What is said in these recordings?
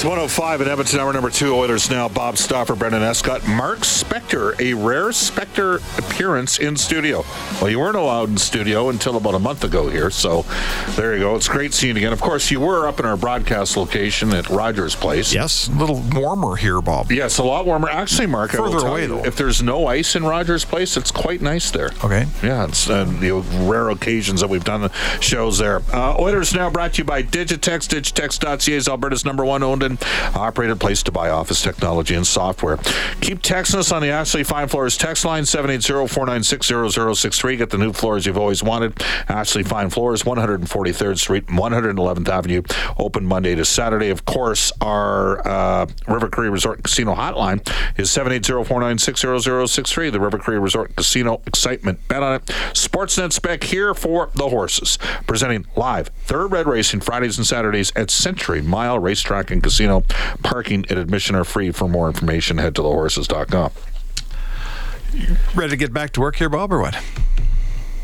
It's 105 in Edmonton, hour number two. Oilers now. Bob Stauffer, Brendan Escott, Mark Spector, a rare Spector appearance in studio. Well, you weren't allowed in studio until about a month ago here, so there you go. It's great seeing you again. Of course, you were up in our broadcast location at Rogers Place. Yes, a little warmer here, Bob. Yes, a lot warmer. Actually, Mark, Further I will tell away, you, though. if there's no ice in Rogers Place, it's quite nice there. Okay. Yeah, it's uh, the rare occasions that we've done the shows there. Uh, Oilers now brought to you by Digitex. Digitex.ca is Alberta's number one owned operated place to buy office technology and software. Keep texting us on the Ashley Fine Floors text line 780-496-0063. Get the new floors you've always wanted. Ashley Fine Floors, 143rd Street, 111th Avenue. Open Monday to Saturday. Of course, our uh, River Cree Resort Casino hotline is 780-496-0063. The River Cree Resort Casino excitement. Bet on it. Sportsnet spec here for the horses. Presenting live thoroughbred Racing Fridays and Saturdays at Century Mile Racetrack and Casino. You know, parking and admission are free. For more information, head to thehorses.com. Ready to get back to work here, Bob, or what?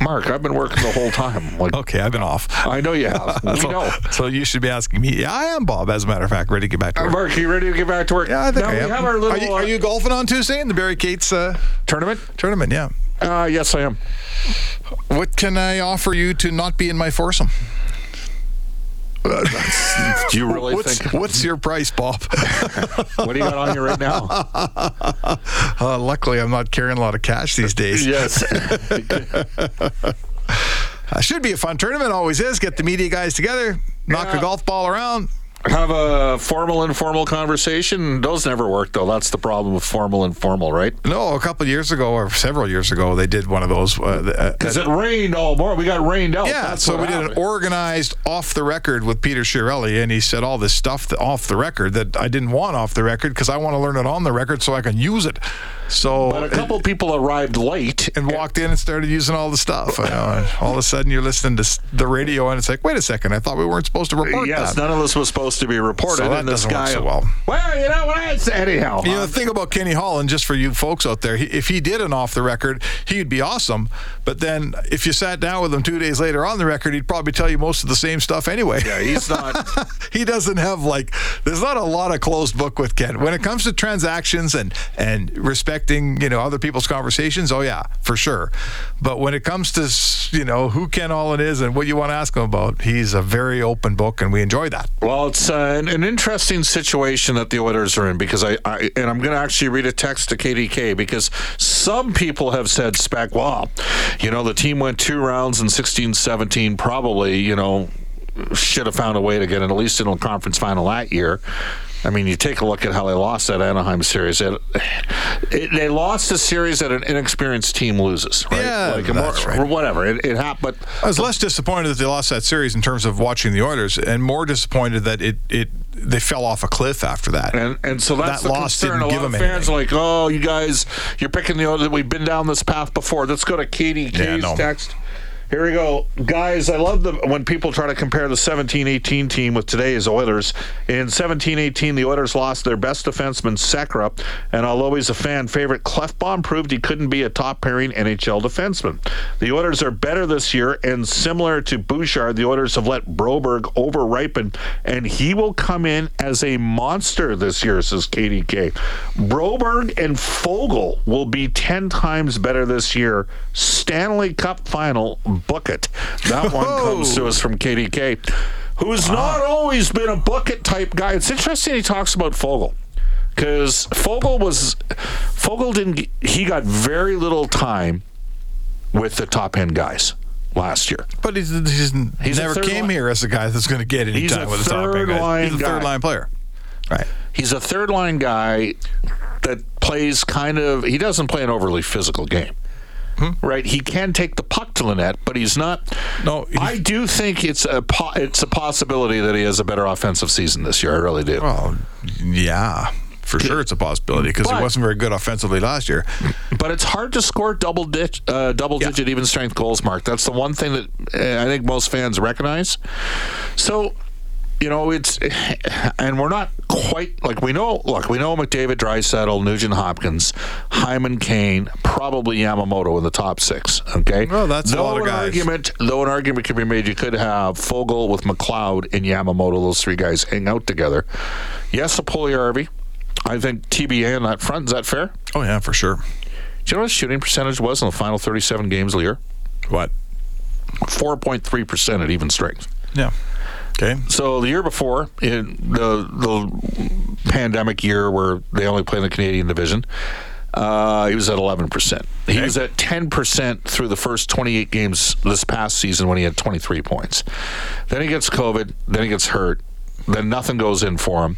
Mark, I've been working the whole time. Like, Okay, I've been off. I know you have. We so, know. so you should be asking me. Yeah, I am, Bob. As a matter of fact, ready to get back to Uh, work. Mark, you ready to get back to work? yeah, I think now I we am. have our little are, you, are you golfing on Tuesday in the Barry Cates uh, tournament. tournament? Yeah. Uh, yes, I am. What can I offer you to not be in my foursome? Do you really what's, think? what's your price, Bob? What do you got on you right now? uh, luckily, I'm not carrying a lot of cash these days. yes. Uh, should be a fun tournament. Always is. Get the media guys together, knock Yeah. a golf ball around. Have a formal, informal conversation. Those never work, though. That's the problem with formal, and informal, right? No, a couple of years ago or several years ago, they did one of those. Uh, Because it rained all morning. We got rained out. Yeah, That's so we did an organized off the record with Peter Chiarelli, and he said all this stuff off the record that I didn't want off the record because I want to learn it on the record so I can use it. So But a couple people arrived late. and walked in and started using all the stuff. You know, all of a sudden, you're listening to the radio, and it's like, wait a second, I thought we weren't supposed to report Yes, that. none of this was supposed to be reported. So and this guy, so well. Well, you know what I said anyhow. You know, the thing about Kenny Holland, just for you folks out there, he, if he did an off the record, he'd be awesome. But then if you sat down with him two days later on the record, he'd probably tell you most of the same stuff anyway. yeah, he's not. he doesn't have like there's not a lot of closed book with Ken when it comes to transactions and and respecting you know other people's conversations. Oh yeah, for sure. But when it comes to you know who Ken Holland is and what you want to ask him about, he's a very open book, and we enjoy that. Well, it's uh, an, an interesting situation that the Oilers are in because I, I and I'm going to actually read a text to KDK because some people have said spec, well, you know, the team went two rounds in 16 17, probably, you know, should have found a way to get at least in a conference final that year. I mean, you take a look at how they lost that Anaheim series. It, it, they lost a series that an inexperienced team loses, right? Yeah, like, that's or, right. or whatever. It, it happened, but I was less disappointed that they lost that series in terms of watching the Oilers, and more disappointed that it it they fell off a cliff after that. And and so that's That the loss concern. didn't a give of them fans anything. like, oh, you guys, you're picking the other. We've been down this path before. Let's go to Katie Yeah, K's no. text. Here we go. Guys, I love the when people try to compare the 17-18 team with today's Oilers. In 17-18, the Oilers lost their best defenseman, Sekera, and although he's a fan favorite, Klefbom proved he couldn't be a top pairing NHL defenseman. The Oilers are better this year, and similar to Bouchard, the Oilers have let Broberg over-ripen, and he will come in as a monster this year, says KDK. Broberg and Foegele will be 10 times better this year. Stanley Cup final book it. That one comes to us from KDK, who's uh-huh. not always been a book it type guy. It's interesting he talks about Foegele because Foegele was Foegele didn't he got very little time with the top end guys last year. But he's, he's, He's never came line- here as a guy that's going to get any He's time with the top third end guys. He's a third guy. line player. Right. He's a third line guy that plays kind of he doesn't play an overly physical game. Right, he can take the puck to the net, but he's not. No, he- I do think it's a po- it's a possibility that he has a better offensive season this year. I really do. Well, yeah. For sure, it's a possibility because he wasn't very good offensively last year. But it's hard to score double ditch, uh, double Yeah. digit even strength goals, Mark. That's the one thing that uh, I think most fans recognize. So, you know, it's and we're not quite like we know. Look, we know McDavid, Draisaitl, Nugent Hopkins, Hyman, Kane, probably Yamamoto in the top six. Okay, Well, that's a lot of guys. argument. Though an argument could be made, you could have Foegele with McLeod and Yamamoto. Those three guys hang out together. Yes, a Puljujärvi. I think TBA on that front. Is that fair? Oh yeah, for sure. Do you know what his shooting percentage was in the final 37 games of the year? What? 4.3% at even strength. Yeah. Okay. So the year before, in the the pandemic year where they only play in the Canadian division, uh, he was at 11%. He Okay. was at 10% through the first 28 games this past season when he had 23 points. Then he gets COVID, then he gets hurt, then nothing goes in for him.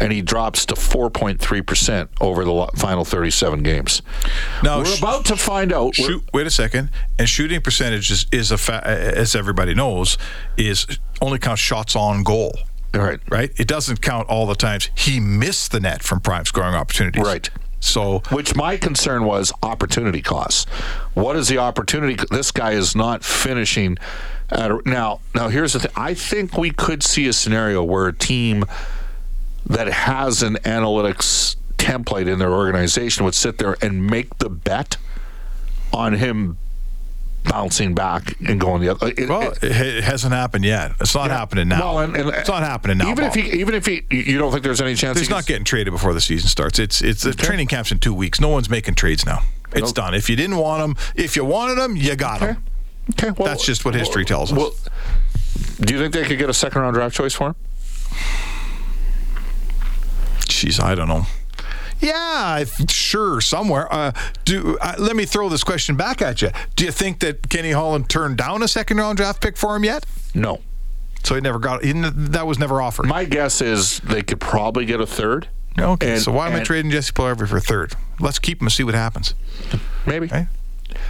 And he drops to 4.3% over the final 37 games. Now, We're sh- about to find out. Shoot, wait a second. And shooting percentage is, is a fa- as everybody knows is only counts shots on goal. Right. right. It doesn't count all the times he missed the net from prime scoring opportunities. Right. So Which my concern was opportunity costs. What is the opportunity? This guy is not finishing. At a, now, now here's the thing. I think we could see a scenario where a team that has an analytics template in their organization would sit there and make the bet on him bouncing back and going the other. it- well, it- it, hasn't happened yet. It's not happening now. well, and, and it's not happening now. Even if he, even if he, you don't think there's any chance He's he not getting traded before the season starts. It's it's the training camp's in two weeks. No one's making trades now. It's done. If you didn't want him, if you wanted him, you got him. Okay, well, That's just what history tells us. Well, do you think they could get a second round draft choice for him? Jeez, I don't know. Yeah, sure, somewhere. Uh, do uh, let me throw this question back at you. Do you think that Kenny Holland turned down a second round draft pick for him yet? No. So he never got. He, that was never offered. My guess is they could probably get a third. okay, and- so why am I trading Jesse Puljujarvi for a third? Let's keep him and see what happens. Maybe.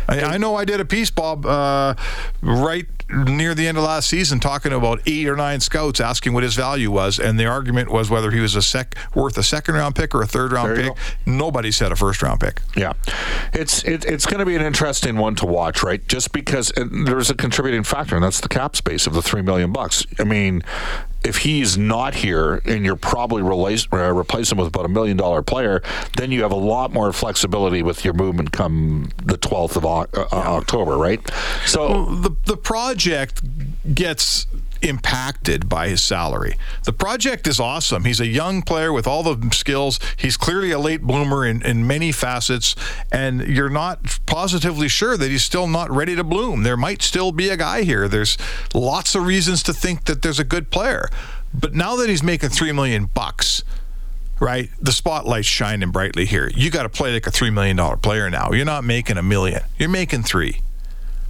I, I know I did a piece, Bob, uh, right near the end of last season, talking about eight or nine scouts asking what his value was, and the argument was whether he was a sec worth a second round pick or a third round pick. Nobody said a first round pick. Yeah, it's it, it's going to be an interesting one to watch, right? Just because there's a contributing factor, and that's the cap space of the three million bucks. I mean, if he's not here and you're probably replace, uh, replace him with about a million dollar player, then you have a lot more flexibility with your movement come the 12th of Oc- uh, October, right? So the the project gets impacted by his salary. The project is awesome. He's a young player with all the skills. He's clearly a late bloomer in, in many facets, and you're not positively sure that he's still not ready to bloom. There might still be a guy here. There's lots of reasons to think that there's a good player. But now that he's making three million bucks, right? The spotlight's shining brightly here. You got to play like a three million dollar player now. You're not making a million. You're making three.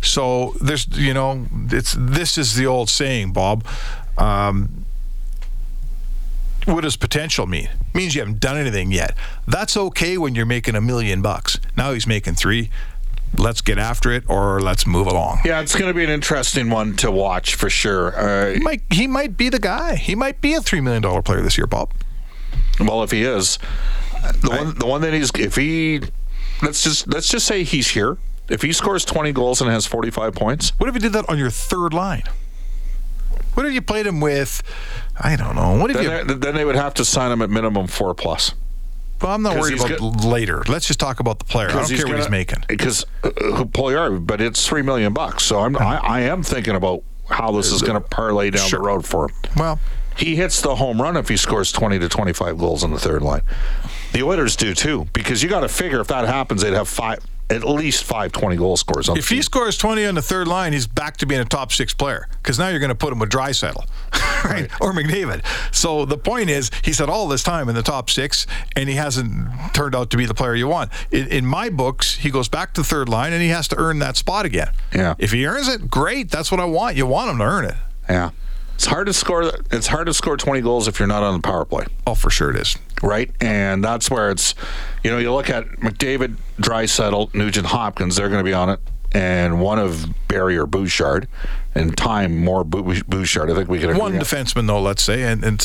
So there's, you know, it's this is the old saying, Bob. Um, what does potential mean? It means you haven't done anything yet. That's okay when you're making a million bucks. Now he's making three. Let's get after it, or let's move along. yeah, it's going to be an interesting one to watch for sure. Uh, He might, he might be the guy. He might be a three million dollar player this year, Bob. Well, if he is, the one the one that he's if he let's just let's just say he's here If he scores 20 goals and has 45 points, What if you did that on your third line? What if you played him with, I don't know. What if you? then, they, then they would have to sign him at minimum four plus. Well, I'm not 'cause worried he's about later. Let's just talk about the player. I don't care what he's making. Because uh, but it's three million bucks. So I'm I, I am thinking about how this is going to parlay down Sure. the road for him. Well, He hits the home run if he scores 20 to 25 goals on the third line. The Oilers do too, because you got to figure if that happens, they'd have five, at least five 20 goal scores on if he scores 20 on the third line, he's back to being a top six player because now you're going to put him with Draisaitl, right? Or McDavid. So the point is, he's had all this time in the top six, and he hasn't turned out to be the player you want. In, in my books, he goes back to third line, and he has to earn that spot again. Yeah. If he earns it, great. That's what I want. You want him to earn it. Yeah. It's hard to score. It's hard to score 20 goals if you're not on the power play, Oh, for sure it is. right? And that's where it's, you know, you look at McDavid, Draisaitl, Nugent Hopkins. They're going to be on it, and one of Barrie or Bouchard, and time more Bouchard. I think we could agree One on. defenseman, though, let's say. And, and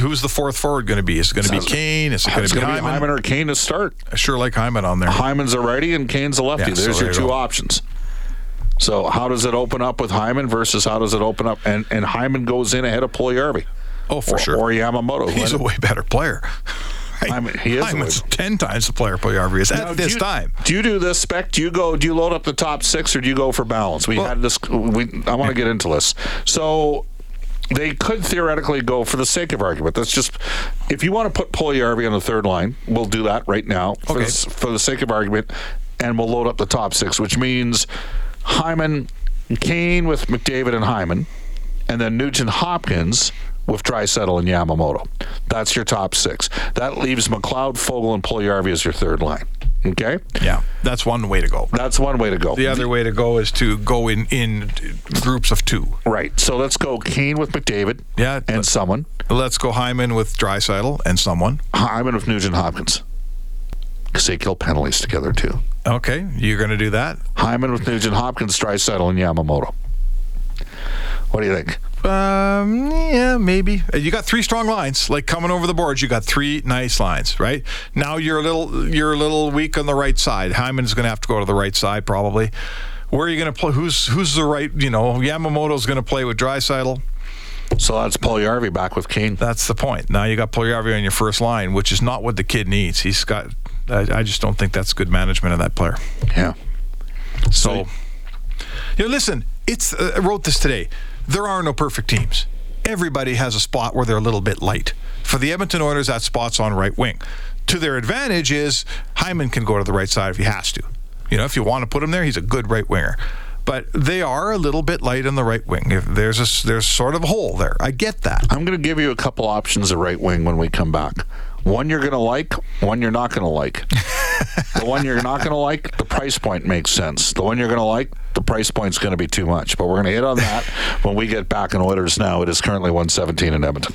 who's the fourth forward going to be? Is it going to be Kane? Is it going to be be Hyman? Hyman or Kane to start. I sure like Hyman on there. Hyman's a righty and Kane's a lefty. Yeah, There's there your two options. So how does it open up with Hyman versus how does it open up? And and Hyman goes in ahead of Puljujärvi. Oh, for or, sure. Or Yamamoto. He's a way better player. I mean, he is Hyman's ten times the player Puljujärvi is Now, at do this you- time. Do you do this spec? Do you go? Do you load up the top six, or do you go for balance? We Well- had this. We I want to get into this. So they could theoretically go for the sake of argument. That's just if you want to put Puljujärvi on the third line, we'll do that right now for, Okay. the, for the sake of argument, and we'll load up the top six, which means Hyman, Kane with McDavid and Hyman, and then Nugent Hopkins with Draisaitl and Yamamoto. That's your top six. That leaves McLeod, Foegele, and Puljujärvi as your third line. Okay, Yeah, that's one way to go. that's one way to go. The other way to go is to go in in groups of two. Right. So let's go Kane with McDavid. Yeah, And but- someone. Let's go Hyman with Draisaitl and someone. Hyman with Nugent Hopkins. Because they kill penalties together too. Okay, you're going to do that. Hyman with Nugent Hopkins, Draisaitl, and Yamamoto. What do you think? Um, yeah, maybe. Uh, You got three strong lines, like coming over the boards. You got three nice lines, right? Now you're a little you're a little weak on the right side. Hyman's going to have to go to the right side probably. Where are you going to play? Who's who's the right? You know, Yamamoto's going to play with Draisaitl. So that's Puljujärvi back with Kane. That's the point. Now you got Puljujärvi on your first line, which is not what the kid needs. He's got. I, I just don't think that's good management of that player. Yeah. So, you know, listen. It's. Uh, I wrote this today. There are no perfect teams. Everybody has a spot where they're a little bit light. For the Edmonton Oilers, that spot's on right wing. To their advantage is Hyman can go to the right side if he has to. You know, if you want to put him there, he's a good right winger. But they are a little bit light on the right wing. If there's a there's sort of a hole there. I get that. I'm going to give you a couple options of right wing when we come back. One you're going to like, one you're not going to like. the one you're not going to like, the price point makes sense. The one you're going to like, the price point's going to be too much. But we're going to hit on that when we get back in Oilers now. It is currently 117 in Edmonton.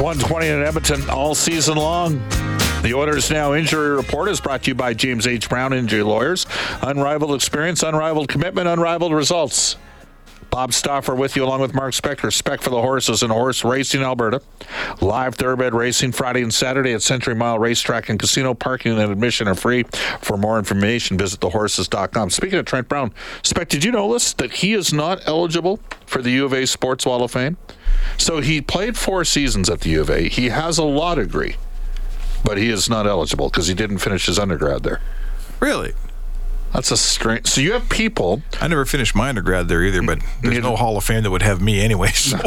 120 in Edmonton all season long. The Oilers Now Injury Report is brought to you by James H. Brown Injury Lawyers. Unrivaled experience, unrivaled commitment, unrivaled results. Bob Stauffer with you along with Mark Spector. Spec for the Horses and Horse Racing, Alberta. Live thoroughbred racing Friday and Saturday at Century Mile Racetrack and Casino. Parking and admission are free. For more information, visit thehorses.com. Speaking of Trent Brown, Spec, did you notice that he is not eligible for the U of A Sports Wall of Fame? So he played four seasons at the U of A. He has a law degree, but he is not eligible because he didn't finish his undergrad there. Really? That's a strange. So you have people, I never finished my undergrad there either, but there's no Hall of Fame that would have me anyway. So.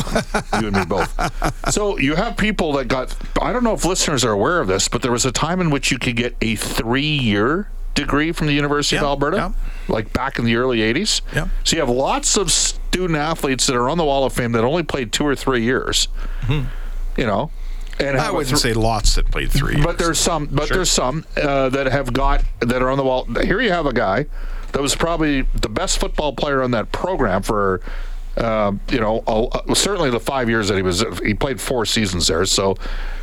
you and me both. So you have people that got. I don't know if listeners are aware of this, but there was a time in which you could get a three-year degree from the University of Alberta, yeah. like back in the early '80s. Yeah. So you have lots of student athletes that are on the Wall of Fame that only played two or three years. Hmm. You know, And I wouldn't th- say lots that played three. But there's some, but there's some uh, that have got that are on the wall. Here you have a guy that was probably the best football player on that program for, uh, you know, uh, certainly the five years that he was. He played four seasons there. So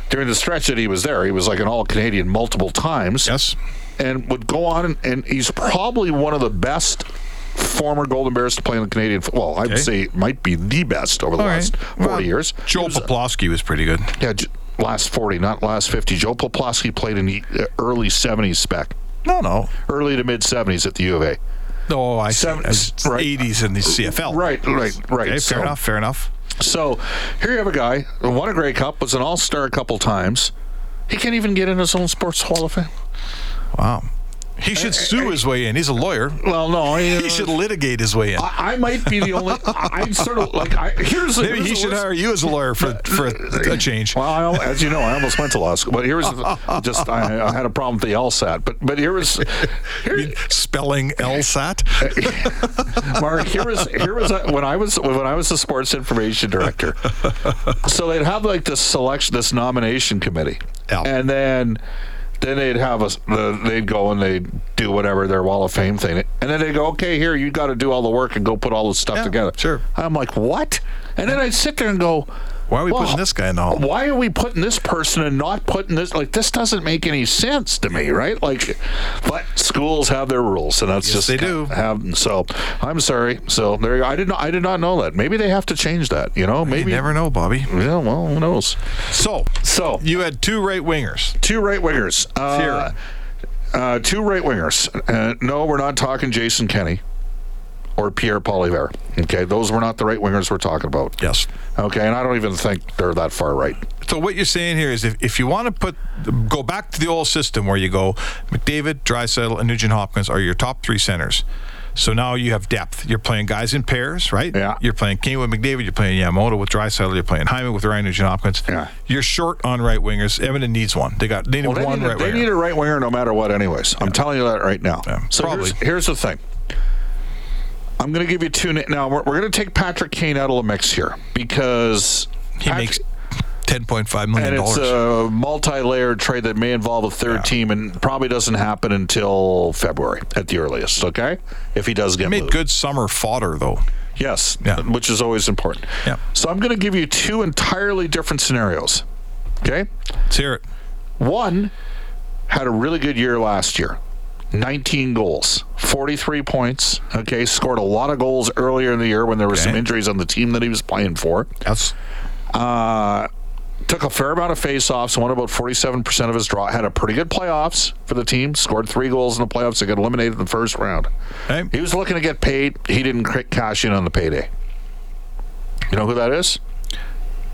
during the stretch that he was there, he was like an All Canadian multiple times. Yes. and would go on, and, and he's probably one of the best. Former Golden Bears to play in the Canadian football. I would Okay. say might be the best over the All right. last 40 Well, years. Joel was Poplawski was pretty good. yeah, last 40, not last 50. Joe Poplawski played in the uh, early 70s spec, No, no. early to mid 70s at the U of A. No, I see. Seven- As right. 80s in the CFL. Right, right, right. Okay, so, fair enough, fair enough. So here you have a guy who won a Grey Cup, was an All Star a couple times. He can't even get in his own Sports Hall of Fame. Wow. He should sue his way in. He's a lawyer. Well, no, He should uh, litigate his way in. I, I might be the only. I, I'm sort of like. I, here's the- Maybe here's he should worst- hire you as a lawyer for, for a, a change. Well, I, as you know, I almost went to law school, but here was just I, I had a problem with the LSAT. But but here was here, Spelling LSAT. Mark, here was here was a, when I was when I was the sports information director. So they'd have like this selection, this nomination committee, Yeah. and then then they'd have us. The, they'd go and they'd do whatever their Wall of Fame thing, and then they go, okay, here you got to do all the work and go put all this stuff Yeah, together. sure. I'm like, what? And then I'd sit there and go. Why are we well, putting this guy in the hall? Why are we putting this person and not putting this? Like this doesn't make any sense to me, right? Like, but schools have their rules, and that's Yes, just they do. Have so. I'm sorry. So there you go. I did not. I did not know that. Maybe they have to change that. You know, You maybe. never know, Bobby. Yeah. Well, who knows? So, So you had two right wingers. two right wingers. Uh, uh, two right wingers. Uh, no, we're not talking Jason Kenney or Pierre Poilievre. Okay, those were not the right wingers we're talking about. Yes. Okay, and I don't even think they're that far right. So what you're saying here is if, if you want to put go back to the old system where you go McDavid, Draisaitl, and Nugent Hopkins are your top three centers. So now you have depth. You're playing guys in pairs, right? Yeah. You're playing King with McDavid. You're playing Yamamoto with Draisaitl. You're playing Hyman with Ryan Nugent Hopkins. Yeah. You're short on right wingers. Edmonton needs one. They got they need Well, they, one need a, right they winger. need a right winger no matter what, anyways. I'm telling you that right now. Yeah, so. Here's, here's the thing. I'm going to give you two. Now we're, we're going to take Patrick Kane out of the mix here because he Patrick- makes ten point five million and it's a multi-layered trade that may involve a third team and probably doesn't happen until February at the earliest. Okay, if he does get made moved. good summer fodder though. Yes, Yeah. which is always important. Yeah. So I'm going to give you two entirely different scenarios. Okay. Let's hear it. One had a really good year last year. 19 goals, 43 points. Okay, scored a lot of goals earlier in the year when there were some injuries on the team that he was playing for. That's Uh, took a fair amount of faceoffs, won about 47% of his draw. Had a pretty good playoffs for the team. Scored three goals in the playoffs. They got eliminated in the first round. okay. He was looking to get paid. He didn't cash in on the payday. You know who that is?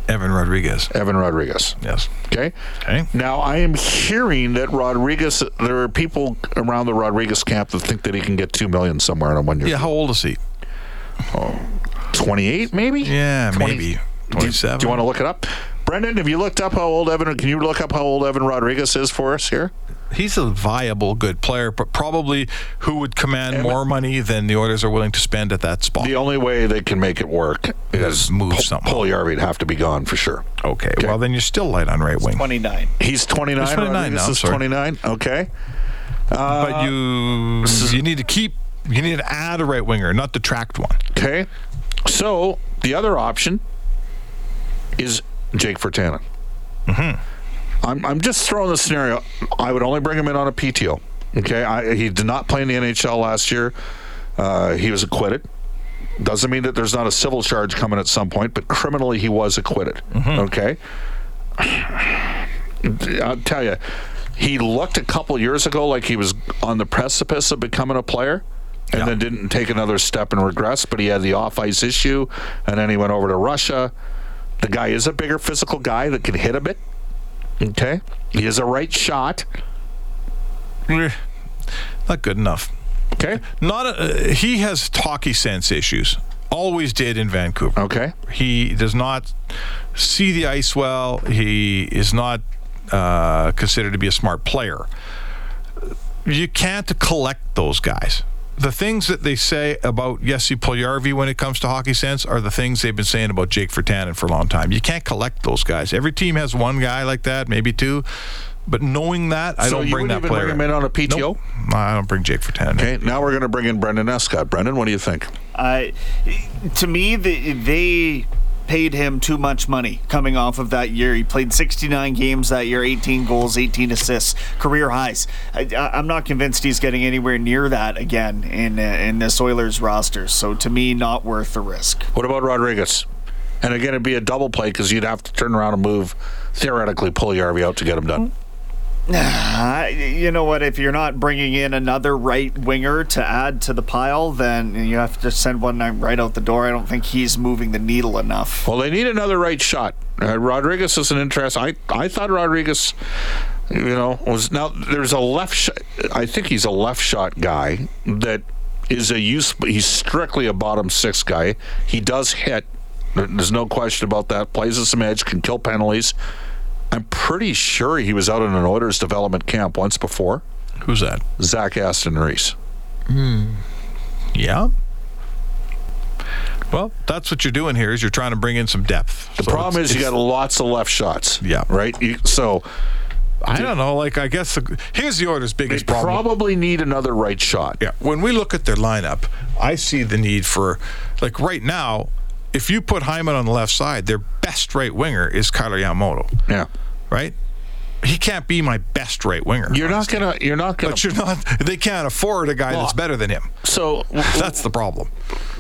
Evan Rodrigues. Evan Rodrigues. Yes. Okay. Okay. Now I am hearing that Rodrigues. There are people around the Rodrigues camp that think that he can get two million somewhere in a one year. Yeah. How old is he? Oh. Twenty-eight, maybe. Yeah, 20 maybe Do twenty-seven. Do you want to look it up, Brendan? Have you looked up how old Evan? Can you look up how old Evan Rodrigues is for us here? He's a viable, good player, but probably who would command more money than the Oilers are willing to spend at that spot. The only way they can make it work is Move Pu- something. Puljujärvi have to be gone for sure. okay, well then you're still light on right wing. 29. He's 29. He's 29 Rodrigues now, is sorry. 29. Okay. but you you need to keep you need to add a right winger, not detract one. Okay. So the other option is Jake Virtanen. Mm-hmm. I'm, I'm just throwing the scenario. I would only bring him in on a PTO. Okay. I, he did not play in the NHL last year. Uh, he was acquitted. Doesn't mean that there's not a civil charge coming at some point, but criminally he was acquitted. Mm-hmm. Okay. I'll tell you, he looked a couple years ago like he was on the precipice of becoming a player and Yeah. then didn't take another step and regress, but he had the off ice issue and then he went over to Russia. The guy is a bigger physical guy that can hit a bit. Okay. He has a right shot. Eh, Not good enough. Okay. Not a, uh, he has hockey sense issues. Always did in Vancouver. Okay. He does not see the ice well. He is not uh, considered to be a smart player. You can't collect those guys. The things that they say about Jesse Puljujärvi when it comes to hockey sense are the things they've been saying about Jake Virtanen for a long time. You can't collect those guys. Every team has one guy like that, maybe two. But knowing that, I So don't you bring wouldn't that even player. bring him in on a PTO? Nope. No, I don't bring Jake Virtanen. in. Okay, now we're going to bring in Brendan Escott. Brendan, what do you think? Uh, to me, the, they paid him too much money coming off of that year. He played 69 games that year, 18 goals, 18 assists, career highs. I, I'm not convinced he's getting anywhere near that again in in this Oilers roster. So to me, not worth the risk. What about Rodrigues? And again, it'd be a double play because you'd have to turn around and move, theoretically, Puljujärvi out to get him done. Uh, you know what? If you're not bringing in another right winger to add to the pile, then you have to send one right out the door. I don't think he's moving the needle enough. Well, they need another right shot. Uh, Rodrigues is an interest. I I thought Rodrigues, you know, was now there's a left. Sh- I think he's a left shot guy that is a use. He's strictly a bottom six guy. He does hit. There's no question about that. Plays with some edge, can kill penalties. I'm pretty sure he was out in an Oilers development camp once before. Who's that? Zach Aston Reese. Hmm. Yeah. Well, that's what you're doing here. Is you're trying to bring in some depth. The So problem it's- is you got lots of left shots. Yeah. Right. You, so I don't know. Like I guess the, here's the Oilers' they biggest problem. probably need another right shot. Yeah. When we look at their lineup, I see the need for, like right now, if you put Hyman on the left side, their best right winger is Kailer Yamamoto, Yeah. right? He can't be my best right winger. You're not gonna. You're not gonna. But you're not. They can't afford a guy that's better than him. so That's the problem.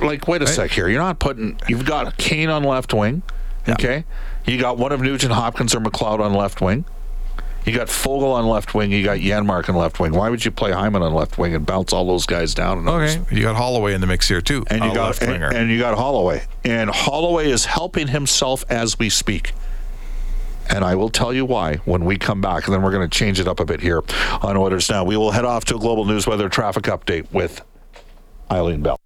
like, wait a sec here. You're not putting. You've got Kane on left wing. Okay. You got one of Nugent Hopkins or McLeod on left wing. You got Foegele on left wing. You got Janmark on left wing. Why would you play Hyman on left wing and bounce all those guys down? And Okay. You got Holloway in the mix here too. And you got left and, winger. and you got Holloway. And Holloway is helping himself as we speak. And I will tell you why when we come back. And then we're going to change it up a bit here on Oilers Now. We will head off to a global news weather traffic update with Eileen Bell.